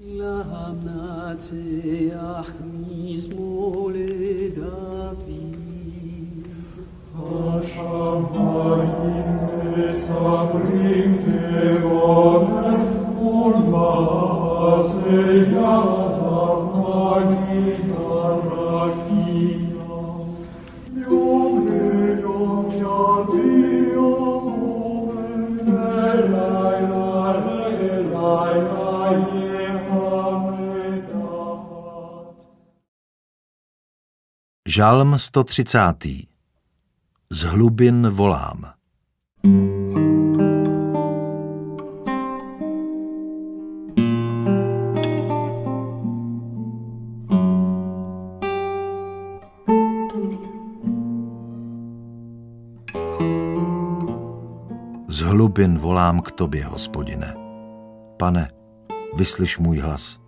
Lam naceach mismole David. Asham harim esabrim tevonem fulma aseya armani Žalm 130. Z hlubin volám. Z hlubin volám k tobě, hospodine. Pane, vyslyš můj hlas.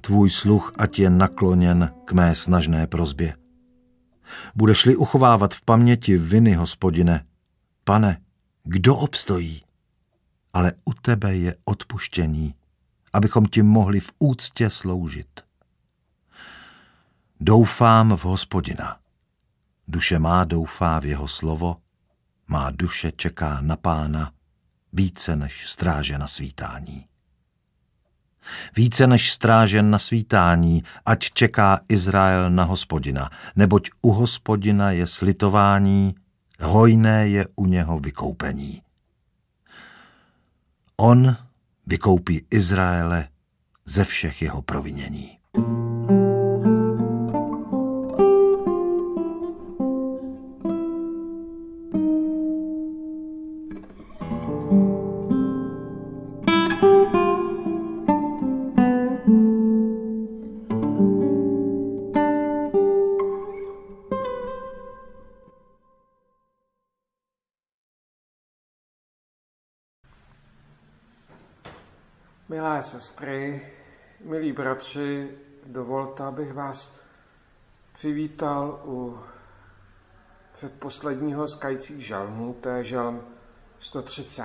Tvůj sluch ať je nakloněn k mé snažné prozbě. Budeš-li uchovávat v paměti viny, hospodine, pane, kdo obstojí? Ale u tebe je odpuštění, abychom ti mohli v úctě sloužit. Doufám v hospodina. Duše má doufá v jeho slovo, má duše čeká na pána více než stráže na svítání. Více než strážen na svítání, ať čeká Izrael na hospodina, neboť u hospodina je slitování, hojné je u něho vykoupení. On vykoupí Izraele ze všech jeho provinění. Sestry, milí bratři, dovolte, abych vás přivítal u předposledního z kajících žalmů, to je žalm 130.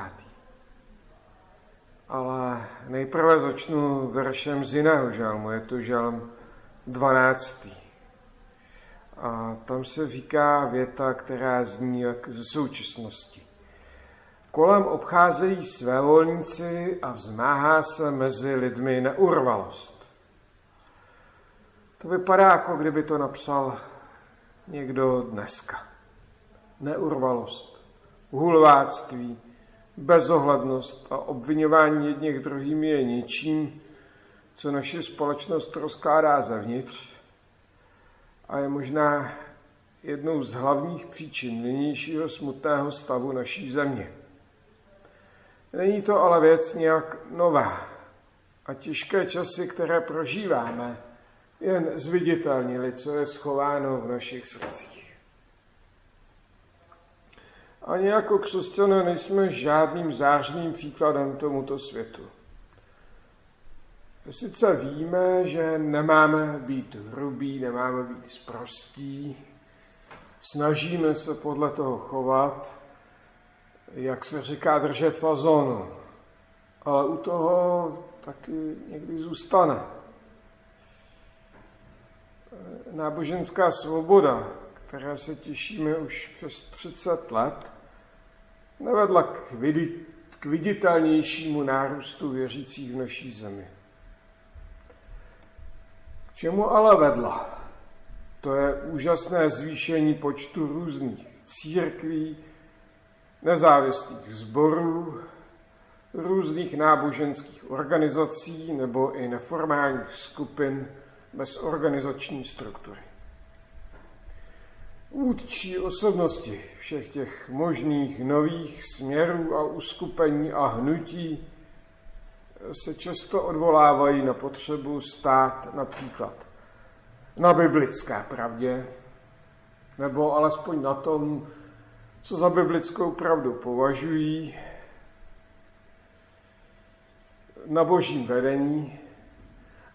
Ale nejprve začnu veršem z jiného žalmu, je to žalm 12. A tam se říká věta, která zní jak ze současnosti. Kolem obcházejí své volníci a vzmáhá se mezi lidmi neurvalost. To vypadá, jako kdyby to napsal někdo dneska. Neurvalost, hulváctví, bezohlednost a obvinování jedněch druhými je něčím, co naši společnost rozkládá zevnitř a je možná jednou z hlavních příčin nynějšího smutného stavu naší země. Není to ale věc nějak nová. A těžké časy, které prožíváme, jen zviditelnili, co je schováno v našich srdcích. Ani jako křesťané nejsme žádným zářným příkladem tomuto světu. Sice víme, že nemáme být hrubí, nemáme být sprostí, snažíme se podle toho chovat, jak se říká, držet fazonu. Ale u toho taky někdy zůstane. Náboženská svoboda, které se těšíme už přes 30 let, nevedla k, vidit, k viditelnějšímu nárůstu věřících v naší zemi. K čemu ale vedla? To je úžasné zvýšení počtu různých církví, nezávislých sborů, různých náboženských organizací nebo i neformálních skupin bez organizační struktury. Vůdčí osobnosti všech těch možných nových směrů a uskupení a hnutí se často odvolávají na potřebu stát například na biblické pravdě, nebo alespoň na tom, co za biblickou pravdu považují, na božím vedení,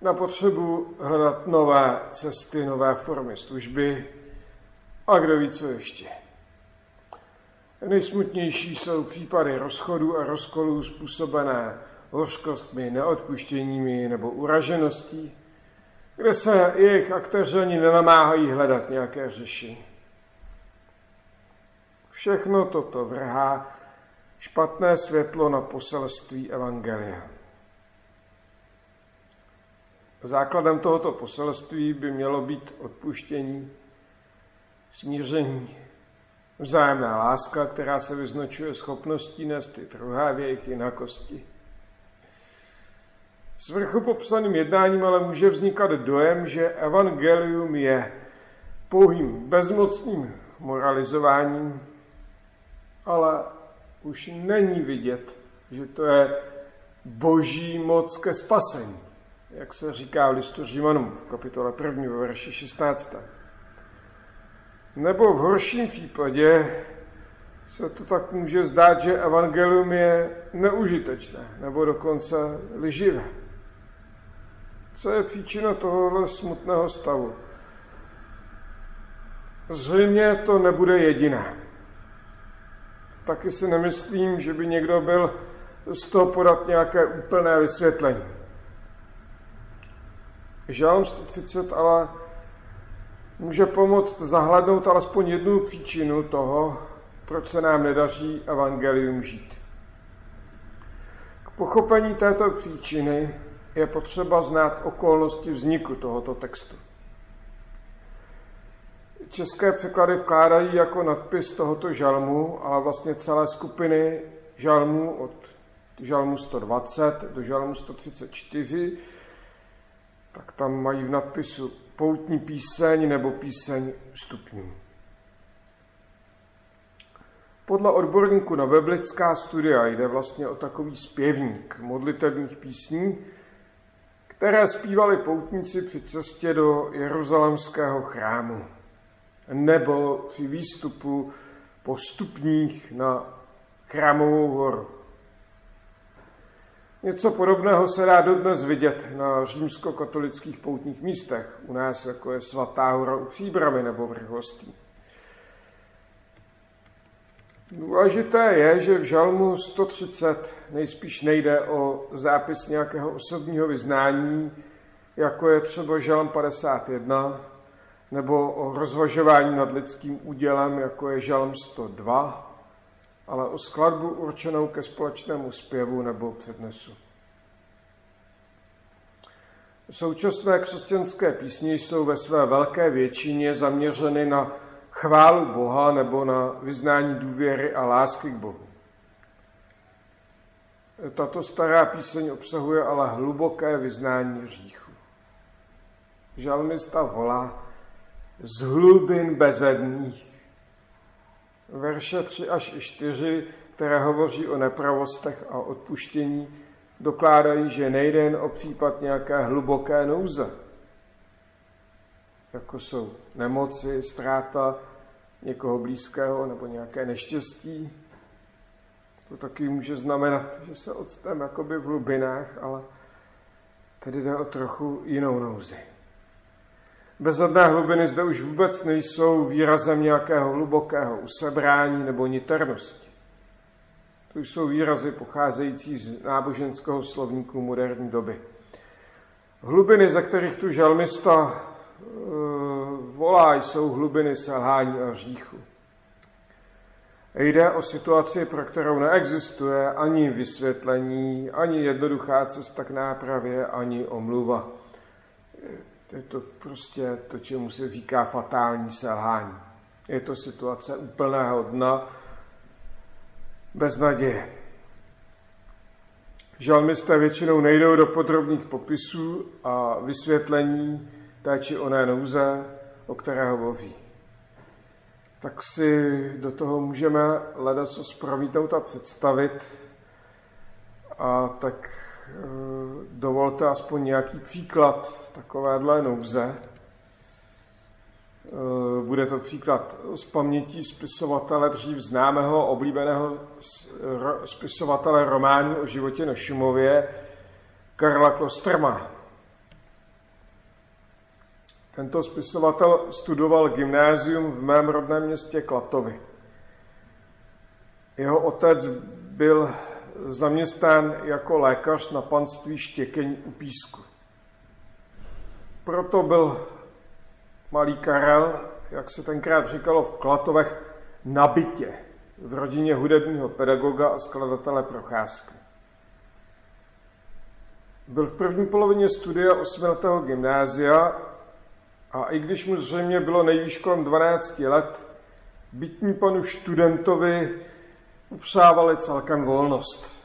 na potřebu hledat nové cesty, nové formy služby a kdo ví, co ještě. Nejsmutnější jsou případy rozchodu a rozkolů způsobené hořkostmi, neodpuštěními nebo uražeností, kde se jejich aktéři ani nenamáhají hledat nějaké řešení. Všechno toto vrhá špatné světlo na poselství Evangelia. Základem tohoto poselství by mělo být odpuštění, smíření, vzájemná láska, která se vyznačuje schopností nést ty druhé v jejich jinakosti. S vrchu popsaným jednáním ale může vznikat dojem, že evangelium je pouhým bezmocným moralizováním, ale už není vidět, že to je boží moc ke spasení, jak se říká v listu Římanům v kapitole 1. ve verši 16. Nebo v horším případě se to tak může zdát, že evangelium je neužitečné, nebo dokonce liživé. Co je příčina tohohle smutného stavu? Zřejmě to nebude jediné. Taky si nemyslím, že by někdo byl z toho podat nějaké úplné vysvětlení. Žálm 130 ale může pomoct zahlednout alespoň jednu příčinu toho, proč se nám nedaří evangelium žít. K pochopení této příčiny je potřeba znát okolnosti vzniku tohoto textu. České překlady vkládají jako nadpis tohoto žalmu, ale vlastně celé skupiny žalmů od žalmu 120 do žalmu 134, tak tam mají v nadpisu poutní píseň nebo píseň stupňů. Podle odborníků na biblická studia jde vlastně o takový zpěvník modlitebních písní, které zpívali poutníci při cestě do jeruzalemského chrámu nebo při výstupu po stupních na chrámovou horu. Něco podobného se dá dodnes vidět na římskokatolických poutních místech, u nás jako je svatá hora u Příbramy nebo vrchostí. Důležité je, že v žalmu 130 nejspíš nejde o zápis nějakého osobního vyznání, jako je třeba žalm 51, nebo o rozvažování nad lidským údělem, jako je žalm 102, ale o skladbu určenou ke společnému zpěvu nebo přednesu. Současné křesťanské písně jsou ve své velké většině zaměřeny na chválu Boha nebo na vyznání důvěry a lásky k Bohu. Tato stará píseň obsahuje ale hluboké vyznání hříchu. Žalmista volá z hlubin bezedných. Verše 3 až 4, které hovoří o nepravostech a odpuštění, dokládají, že nejde jen o případ nějaké hluboké nouze, jako jsou nemoci, ztráta někoho blízkého nebo nějaké neštěstí. To taky může znamenat, že se odstám jakoby v hlubinách, ale tady jde o trochu jinou nouzi. Bezadné hlubiny zde už vůbec nejsou výrazem nějakého hlubokého usebrání nebo niternosti. To už jsou výrazy pocházející z náboženského slovníku moderní doby. Hlubiny, ze kterých tu žalmista volá, jsou hlubiny selhání a hříchu. Jde o situaci, pro kterou neexistuje ani vysvětlení, ani jednoduchá cesta k nápravě, ani omluva. Je to prostě to, čemu se říká fatální selhání. Je to situace úplného dna, bez naděje. Žalmisté většinou nejdou do podrobných popisů a vysvětlení té či oné nouze, o které hovoří. Tak si do toho můžeme hledat, co promítnout a představit. A tak e, dovolte aspoň nějaký příklad takovéhle nouze. E, bude to příklad z pamětí spisovatele dřív známého, oblíbeného spisovatele románu o životě na Šumově, Karla Klosterma. Tento spisovatel studoval gymnázium v mém rodném městě Klatovi. Jeho otec byl zaměstnán jako lékař na panství Štěkeň u Písku. Proto byl malý Karel, jak se tenkrát říkalo v Klatovech, na bytě v rodině hudebního pedagoga a skladatele Procházky. Byl v první polovině studia osmiletého gymnázia a i když mu zřejmě bylo nejvýš kolem 12 let, bytní panu studentovi upřávali celkem volnost.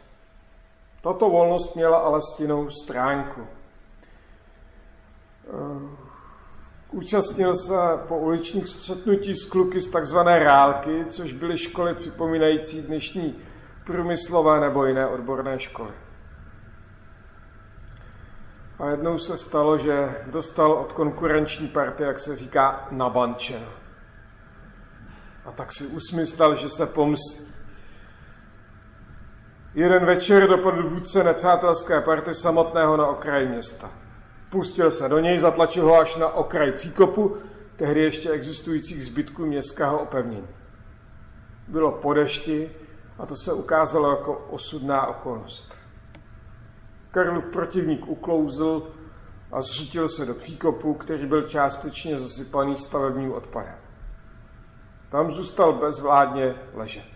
Tato volnost měla ale stinnou stránku. Účastnil se po uličních střetnutí s kluky z takzvané rálky, což byly školy připomínající dnešní průmyslové nebo jiné odborné školy. A jednou se stalo, že dostal od konkurenční party, jak se říká, na bančen. A tak si usmyslel, že se pomstí. Jeden večer dopadl vůdce nepřátelské party samotného na okraji města. Pustil se do něj, zatlačil ho až na okraj příkopu, tehdy ještě existujících zbytků městského opevnění. Bylo po dešti a to se ukázalo jako osudná okolnost. Karlův protivník uklouzl a zřítil se do příkopu, který byl částečně zasypaný stavebním odpadem. Tam zůstal bezvládně ležet.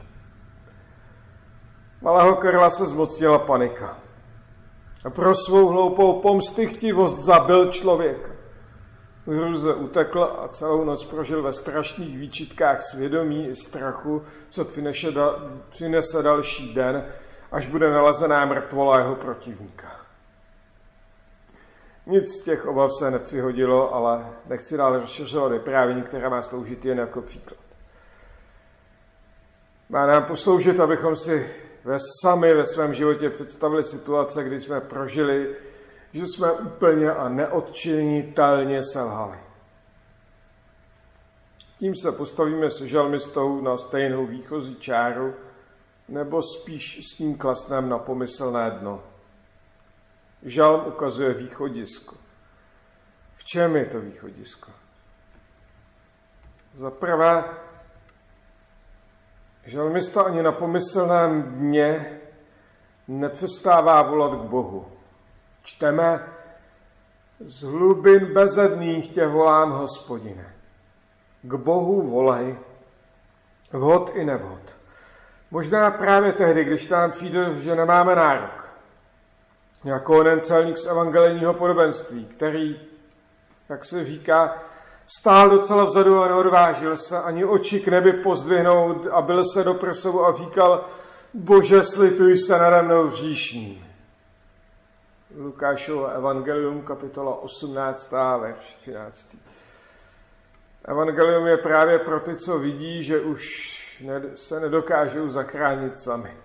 Malého Karla se zmocnila panika. A pro svou hloupou pomstychtivost zabil člověka. Hruze utekl a celou noc prožil ve strašných výčitkách svědomí i strachu, co přinese další den, až bude nalezená mrtvola jeho protivníka. Nic z těch obav se nepřihodilo, ale nechci dál rozšiřovat vyprávění, které má sloužit jen jako příklad. Má nám posloužit, abychom si ve sami ve svém životě představili situace, kdy jsme prožili, že jsme úplně a neodčinitelně selhali. Tím se postavíme se žalmistou na stejnou výchozí čáru, nebo spíš s ním klasném na pomyslné dno. Žalm ukazuje východisko. V čem je to východisko? Za prvé, Žalmista ani na pomyslném dně nepřestává volat k Bohu. Čteme, z hlubin bezedných tě volám, hospodine. K Bohu volej, vhod i nevhod. Možná právě tehdy, když nám přijde, že nemáme nárok. Jako onen celník z evangelijního podobenství, který, jak se říká, Stál docela vzadu a neodvážil se ani oči k nebi pozdvihnout a byl se do prsovu a říkal, bože, slituj se nade mnou hříšný. Lukášovo evangelium, kapitola 18, verš 13. Evangelium je právě pro ty, co vidí, že už se nedokážou zachránit sami.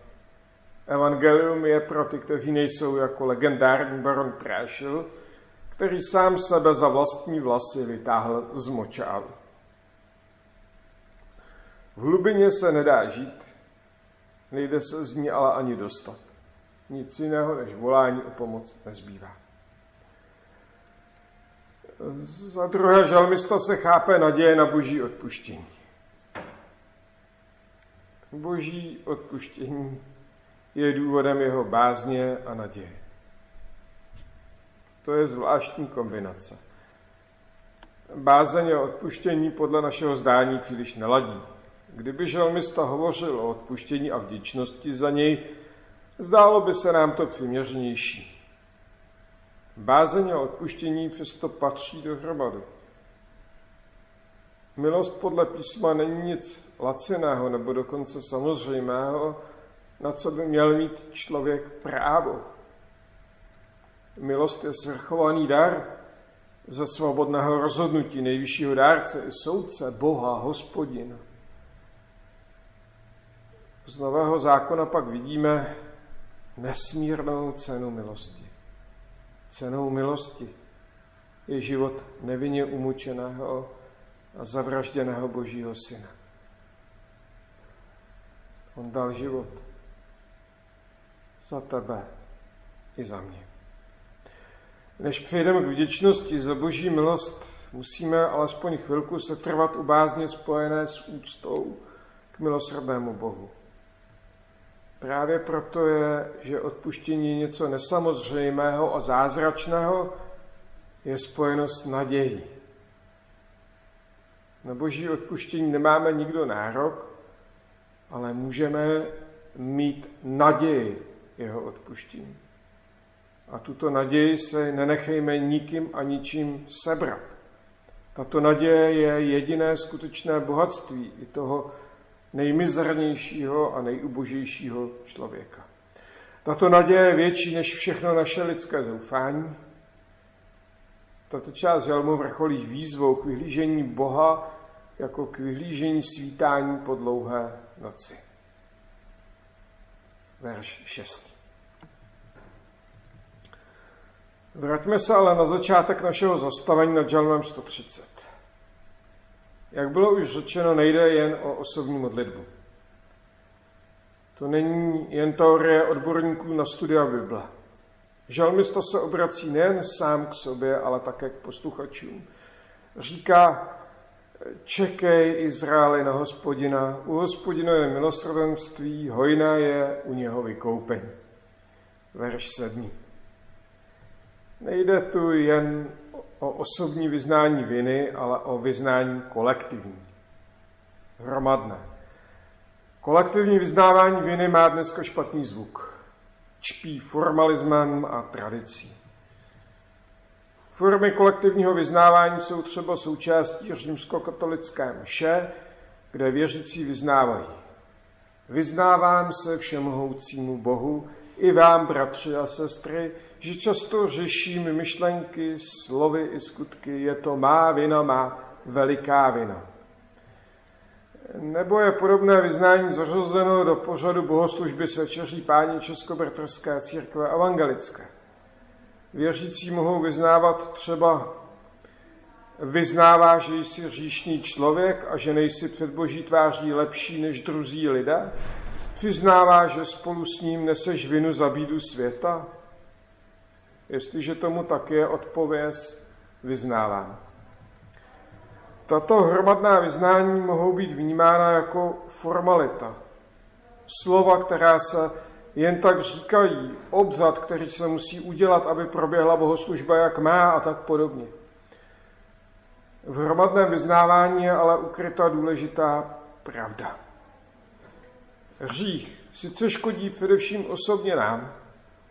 Evangelium je pro ty, kteří nejsou jako legendární baron Prášil, který sám sebe za vlastní vlasy vytáhl z močálu. V hlubině se nedá žít, nejde se z ní ale ani dostat. Nic jiného než volání o pomoc nezbývá. Za druhé žalmista se chápe naděje na boží odpuštění. Boží odpuštění je důvodem jeho bázně a naděje. To je zvláštní kombinace. Bázeň a odpuštění podle našeho zdání příliš neladí. Kdyby želmista hovořil o odpuštění a vděčnosti za něj, zdálo by se nám to přiměřenější. Bázeň a odpuštění přesto patří dohromady. Milost podle písma není nic laciného nebo dokonce samozřejmého, na co by měl mít člověk právo. Milost je svrchovaný dar ze svobodného rozhodnutí nejvyššího dárce i soudce, Boha, hospodina. Z nového zákona pak vidíme nesmírnou cenu milosti. Cenou milosti je život nevinně umučeného a zavražděného Božího syna. On dal život za tebe i za mě. Než přejdeme k vděčnosti za boží milost, musíme alespoň chvilku se trvat u bázně spojené s úctou k milosrdnému Bohu. právě proto je, že odpuštění něco nesamozřejmého a zázračného, je spojeno s nadějí. Na boží odpuštění nemáme nikdo nárok, ale můžeme mít naději jeho odpuštění. A tuto naději se nenechejme nikým a ničím sebrat. Tato naděje je jediné skutečné bohatství i toho nejmizernějšího a nejubožejšího člověka. Tato naděje je větší než všechno naše lidské zoufání. Tato část žalmu vrcholí výzvou k vyhlížení Boha jako k vyhlížení svítání po dlouhé noci. Verš 6. Vraťme se ale na začátek našeho zastavení nad žalmem 130. Jak bylo už řečeno, nejde jen o osobní modlitbu. To není jen teorie odborníků na studia Bible. Žalmista se obrací nejen sám k sobě, ale také k posluchačům. Říká, čekej Izraeli na hospodina, u hospodina je milosrdenství, hojná je u něho vykoupení. Verš 7. Nejde tu jen o osobní vyznání viny, ale o vyznání kolektivní, hromadné. Kolektivní vyznávání viny má dneska špatný zvuk. Čpí formalismem a tradicí. Formy kolektivního vyznávání jsou třeba součástí římskokatolické mše, kde věřící vyznávají. Vyznávám se všemohoucímu Bohu, i vám, bratři a sestry, že často řeším myšlenky, slovy i skutky. Je to má vina, má veliká vina. Nebo je podobné vyznání zařazeno do pořadu bohoslužby s večeří páni Českobratrské církve evangelické. Věřící mohou vyznávat třeba vyznává, že jsi říšný člověk a že nejsi před boží tváří lepší než druzí lidé? Přiznává, že spolu s ním neseš vinu za bídu světa? Jestliže tomu tak je, odpověz vyznávám. Tato hromadná vyznání mohou být vnímána jako formalita. Slova, která se jen tak říkají, obzad, který se musí udělat, aby proběhla bohoslužba jak má a tak podobně. V hromadném vyznávání je ale ukryta důležitá pravda. Hřích sice škodí především osobně nám,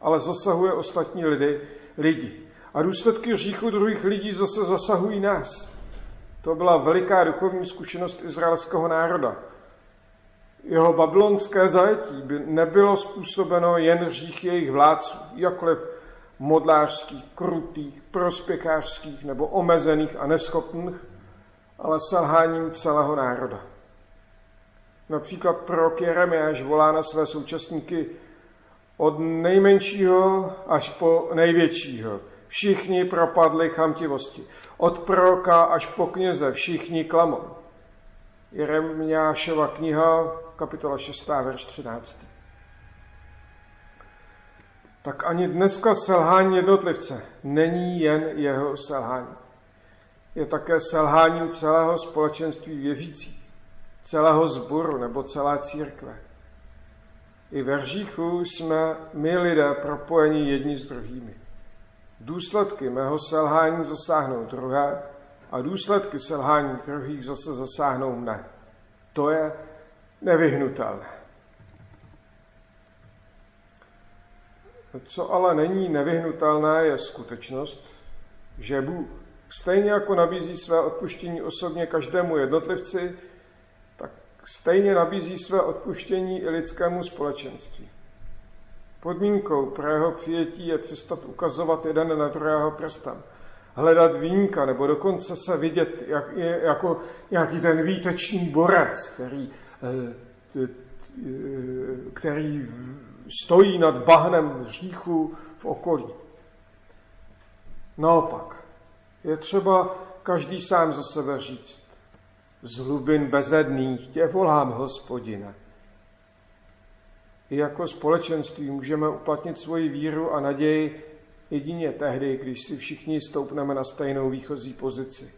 ale zasahuje ostatní lidi, lidi. A důsledky hříchu druhých lidí zase zasahují nás. To byla veliká duchovní zkušenost izraelského národa. Jeho babylonské zajetí by nebylo způsobeno jen hřích jejich vládců, jakkoliv modlářských, krutých, prospěchářských nebo omezených a neschopných, ale selháním celého národa. Například prorok Jeremiáš volá na své současníky od nejmenšího až po největšího. Všichni propadli chamtivosti. Od proroka až po kněze všichni klamou. Jeremiášova kniha, kapitola 6, verš 13. Tak ani dneska selhání jednotlivce není jen jeho selhání. Je také selháním celého společenství věřících celého sboru nebo celé církve. I ve hříchu jsme my lidé propojeni jedni s druhými. Důsledky mého selhání zasáhnou druhé a důsledky selhání druhých zase zasáhnou mne. To je nevyhnutelné. Co ale není nevyhnutelné, je skutečnost, že Bůh stejně jako nabízí své odpuštění osobně každému jednotlivci, stejně nabízí své odpuštění i lidskému společenství. Podmínkou pro jeho přijetí je přestat ukazovat jeden na druhého prstem, hledat výjimka nebo dokonce se vidět jak, jako nějaký ten výtečný borec, který, eh, který stojí nad bahnem hříchu v okolí. Naopak, je třeba každý sám za sebe říct, z hlubin bezedných tě volám, hospodine. I jako společenství můžeme uplatnit svoji víru a naději jedině tehdy, když si všichni stoupneme na stejnou výchozí pozici.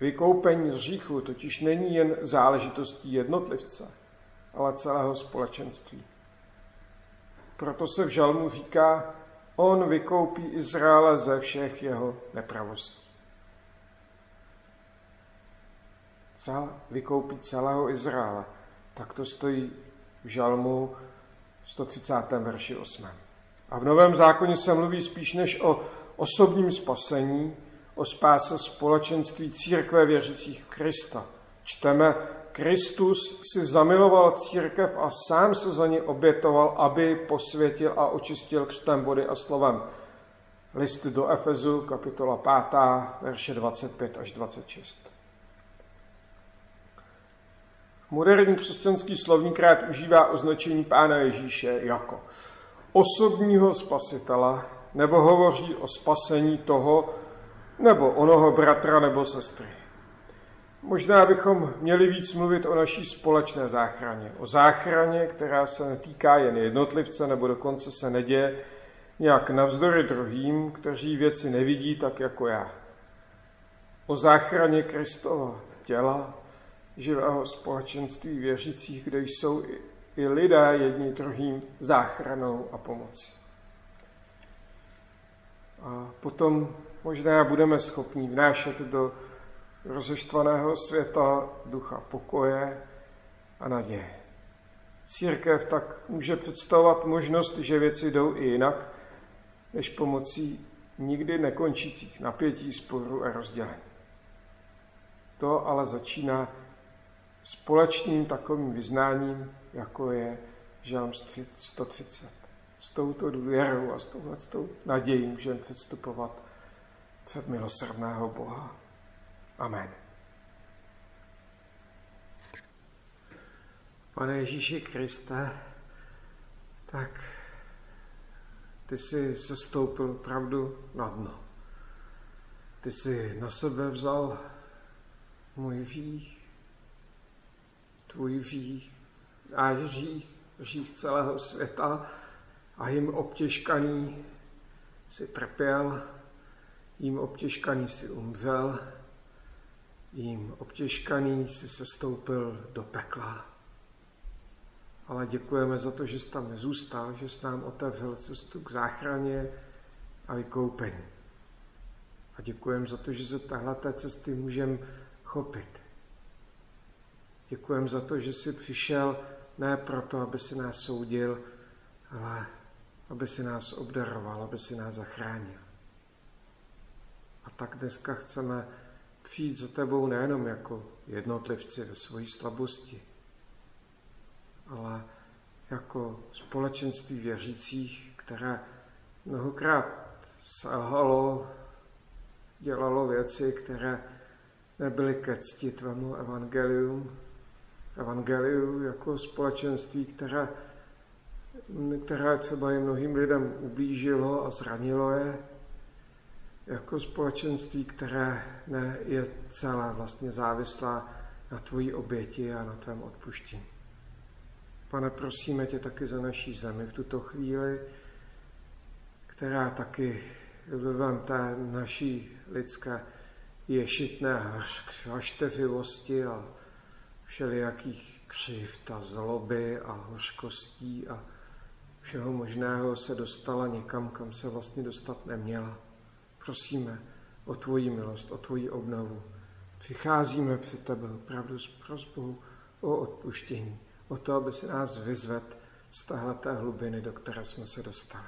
Vykoupení z říchu totiž není jen záležitostí jednotlivce, ale celého společenství. Proto se v žalmu říká, on vykoupí Izraele ze všech jeho nepravostí. Cel, vykoupí celého Izraele. Tak to stojí v žalmu 130. verši 8. A v Novém zákoně se mluví spíš než o osobním spasení, o spáse společenství církve věřících v Krista. Čteme, Kristus si zamiloval církev a sám se za ní obětoval, aby posvětil a očistil křtem vody a slovem. List do Efezu, kapitola 5, verše 25 až 26. Moderní křesťanský slovník rád užívá označení Pána Ježíše jako osobního spasitela, nebo hovoří o spasení toho, nebo onoho bratra nebo sestry. Možná bychom měli víc mluvit o naší společné záchraně. O záchraně, která se netýká jen jednotlivce, nebo dokonce se neděje nějak navzdory druhým, kteří věci nevidí tak jako já. O záchraně Kristova těla, živého společenství věřících, kde jsou i, lidé jedni druhým záchranou a pomocí. A potom možná budeme schopni vnášet do rozeštvaného světa ducha pokoje a naděje. Církev tak může představovat možnost, že věci jdou i jinak, než pomocí nikdy nekončících napětí, sporů a rozdělení. To ale začíná společným takovým vyznáním, jako je Žalm 130. S touto důvěrou a s touhletou nadějí můžeme předstupovat před milosrdného Boha. Amen. Pane Ježíši Kriste, tak ty jsi sestoupil opravdu na dno. Ty jsi na sebe vzal můj vích, tvůj vích, náš vích, vích celého světa a jim obtěžkaný si trpěl, jim obtěžkaný si umřel, jim obtěžkaný si sestoupil do pekla. Ale děkujeme za to, že jsi tam nezůstal, že jsi nám otevřel cestu k záchraně a vykoupení. A děkujeme za to, že se tahle té cesty můžeme chopit. Děkujeme za to, že jsi přišel ne proto, aby si nás soudil, ale aby si nás obdaroval, aby si nás zachránil. A tak dneska chceme přijít za tebou nejenom jako jednotlivci ve svojí slabosti, ale jako společenství věřících, které mnohokrát selhalo, dělalo věci, které nebyly ke cti tvému evangelium, evangeliu jako společenství, které, které třeba i mnohým lidem ublížilo a zranilo je, jako společenství, které ne, je celé vlastně závislá na tvojí oběti a na tvém odpuštění. Pane, prosíme tě taky za naší zemi v tuto chvíli, která taky vlivem té naší lidské ješitné hašteřivosti a všelijakých křivt a zloby a hořkostí a všeho možného se dostala někam, kam se vlastně dostat neměla. Prosíme o tvoji milost, o tvoji obnovu. Přicházíme před tebe opravdu s prosbou o odpuštění, o to, aby si nás vyzved z téhleté hlubiny, do které jsme se dostali.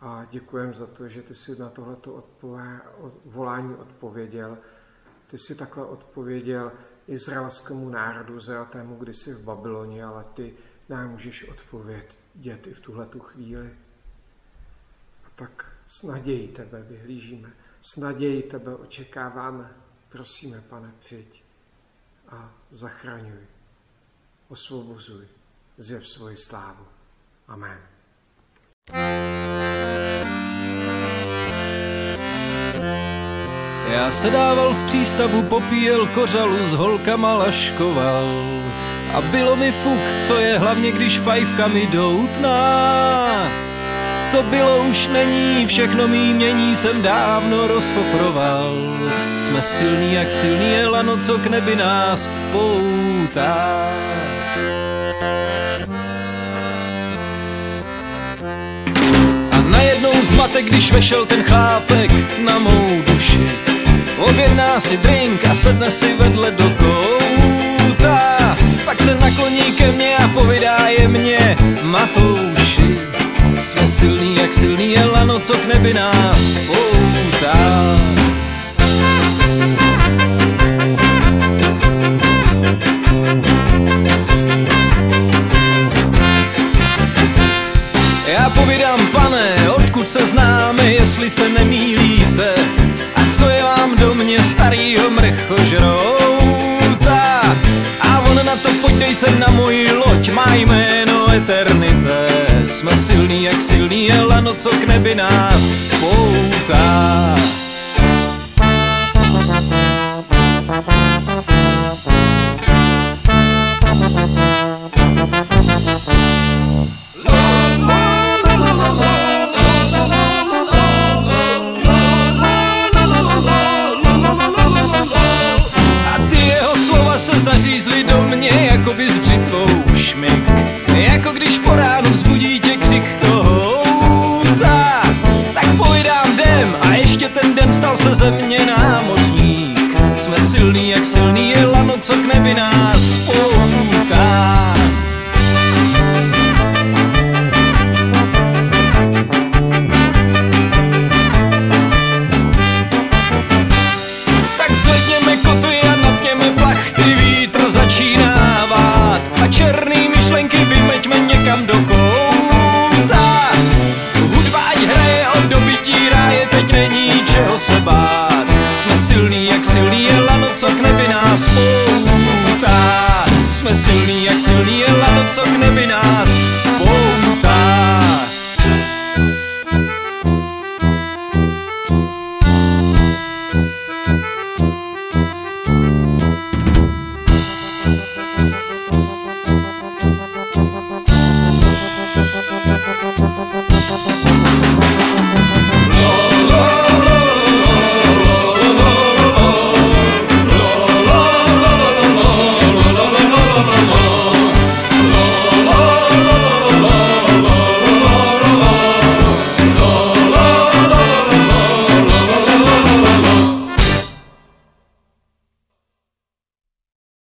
A děkujeme za to, že ty jsi na tohleto volání odpověděl. Ty jsi takhle odpověděl izraelskému národu zajatému kdysi v Babyloně, ale ty nám můžeš odpovědět i v tuhle tu chvíli. A tak s nadějí tebe vyhlížíme, s nadějí tebe očekáváme. Prosíme, pane, přijď a zachraňuj, osvobozuj, zjev svoji slávu. Amen. Já se dával v přístavu, popíjel kořalu, s holkama laškoval. A bylo mi fuk, co je hlavně, když fajfka mi doutná. Co bylo už není, všechno mý mění jsem dávno rozfofroval. Jsme silní, jak silný je lano, co k nebi nás poutá. A najednou zmatek, když vešel ten chlápek na mou si drink a sedne si vedle do kouta. Pak se nakloní ke mně a povídá je mě Matouši. Jsme silný jak silný je lano, co k nebi nás poutá. Já povídám, pane, odkud se známe, jestli se nemýlíte starýho mrchožrouta A on na to pojď se na moji loď, má jméno Eternité. Jsme silný jak silný je lano, co k nebi nás poutá kouta. Hudba